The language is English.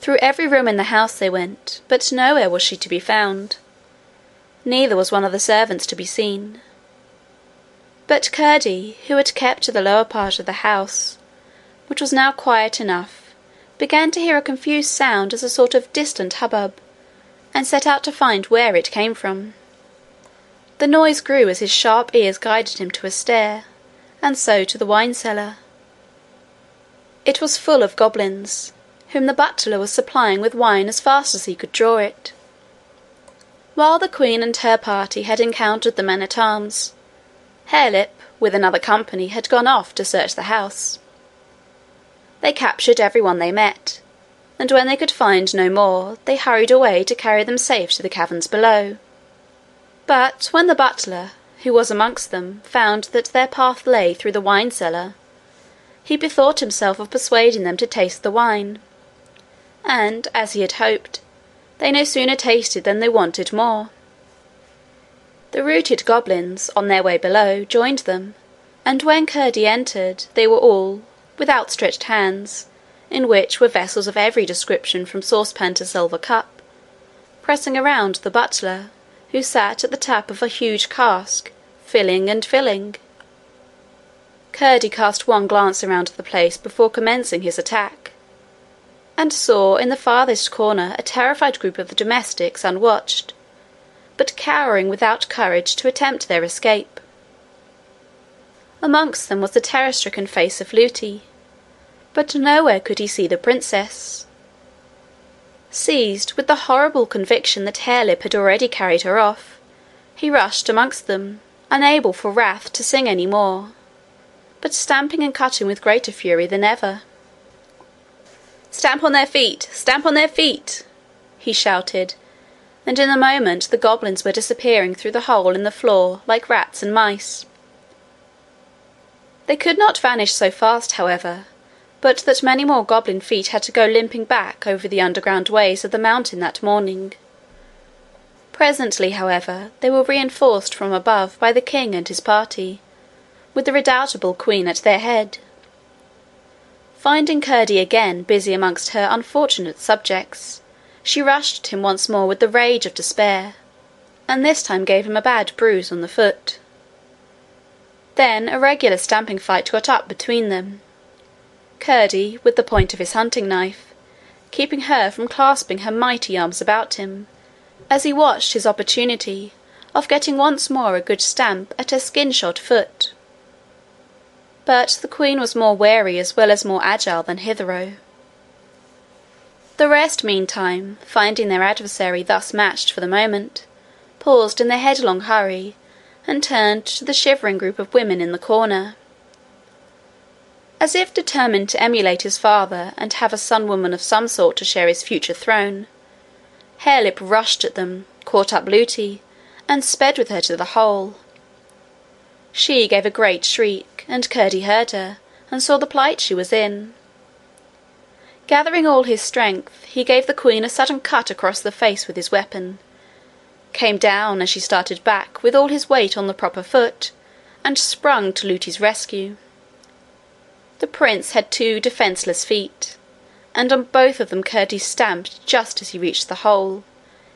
Through every room in the house they went, but nowhere was she to be found, neither was one of the servants to be seen. But Curdie, who had kept to the lower part of the house, which was now quiet enough, began to hear a confused sound as a sort of distant hubbub, and set out to find where it came from. The noise grew as his sharp ears guided him to a stair, and so to the wine cellar. It was full of goblins, whom the butler was supplying with wine as fast as he could draw it. While the queen and her party had encountered the men at arms, Harelip with another company had gone off to search the house. They captured every one they met, and when they could find no more they hurried away to carry them safe to the caverns below. But when the butler, who was amongst them, found that their path lay through the wine cellar, he bethought himself of persuading them to taste the wine, and, as he had hoped, they no sooner tasted than they wanted more. The rooted goblins, on their way below, joined them, and when Curdie entered, they were all, with outstretched hands, in which were vessels of every description from saucepan to silver cup, pressing around the butler, who sat at the tap of a huge cask, filling and filling. Curdie cast one glance around the place before commencing his attack, and saw in the farthest corner a terrified group of the domestics unwatched, but cowering without courage to attempt their escape. Amongst them was the terror-stricken face of Lootie, but nowhere could he see the princess. Seized with the horrible conviction that Harelip had already carried her off, he rushed amongst them, unable for wrath to sing any more, but stamping and cutting with greater fury than ever. "Stamp on their feet! Stamp on their feet!" he shouted, and in a moment the goblins were disappearing through the hole in the floor like rats and mice. They could not vanish so fast, however, but that many more goblin feet had to go limping back over the underground ways of the mountain that morning. Presently, however, they were reinforced from above by the king and his party, with the redoubtable queen at their head. Finding Curdie again busy amongst her unfortunate subjects, she rushed at him once more with the rage of despair, and this time gave him a bad bruise on the foot. Then a regular stamping fight got up between them, Curdie, with the point of his hunting knife, keeping her from clasping her mighty arms about him, as he watched his opportunity of getting once more a good stamp at her skin-shod foot. But the queen was more wary as well as more agile than hitherto. The rest meantime, finding their adversary thus matched for the moment, paused in their headlong hurry and turned to the shivering group of women in the corner. As if determined to emulate his father and have a sun woman of some sort to share his future throne, Harelip rushed at them, caught up Lootie, and sped with her to the hole. She gave a great shriek, and Curdie heard her, and saw the plight she was in. Gathering all his strength, he gave the queen a sudden cut across the face with his weapon, came down as she started back with all his weight on the proper foot, and sprung to Lootie's rescue. The prince had two defenceless feet, and on both of them Curdie stamped just as he reached the hole.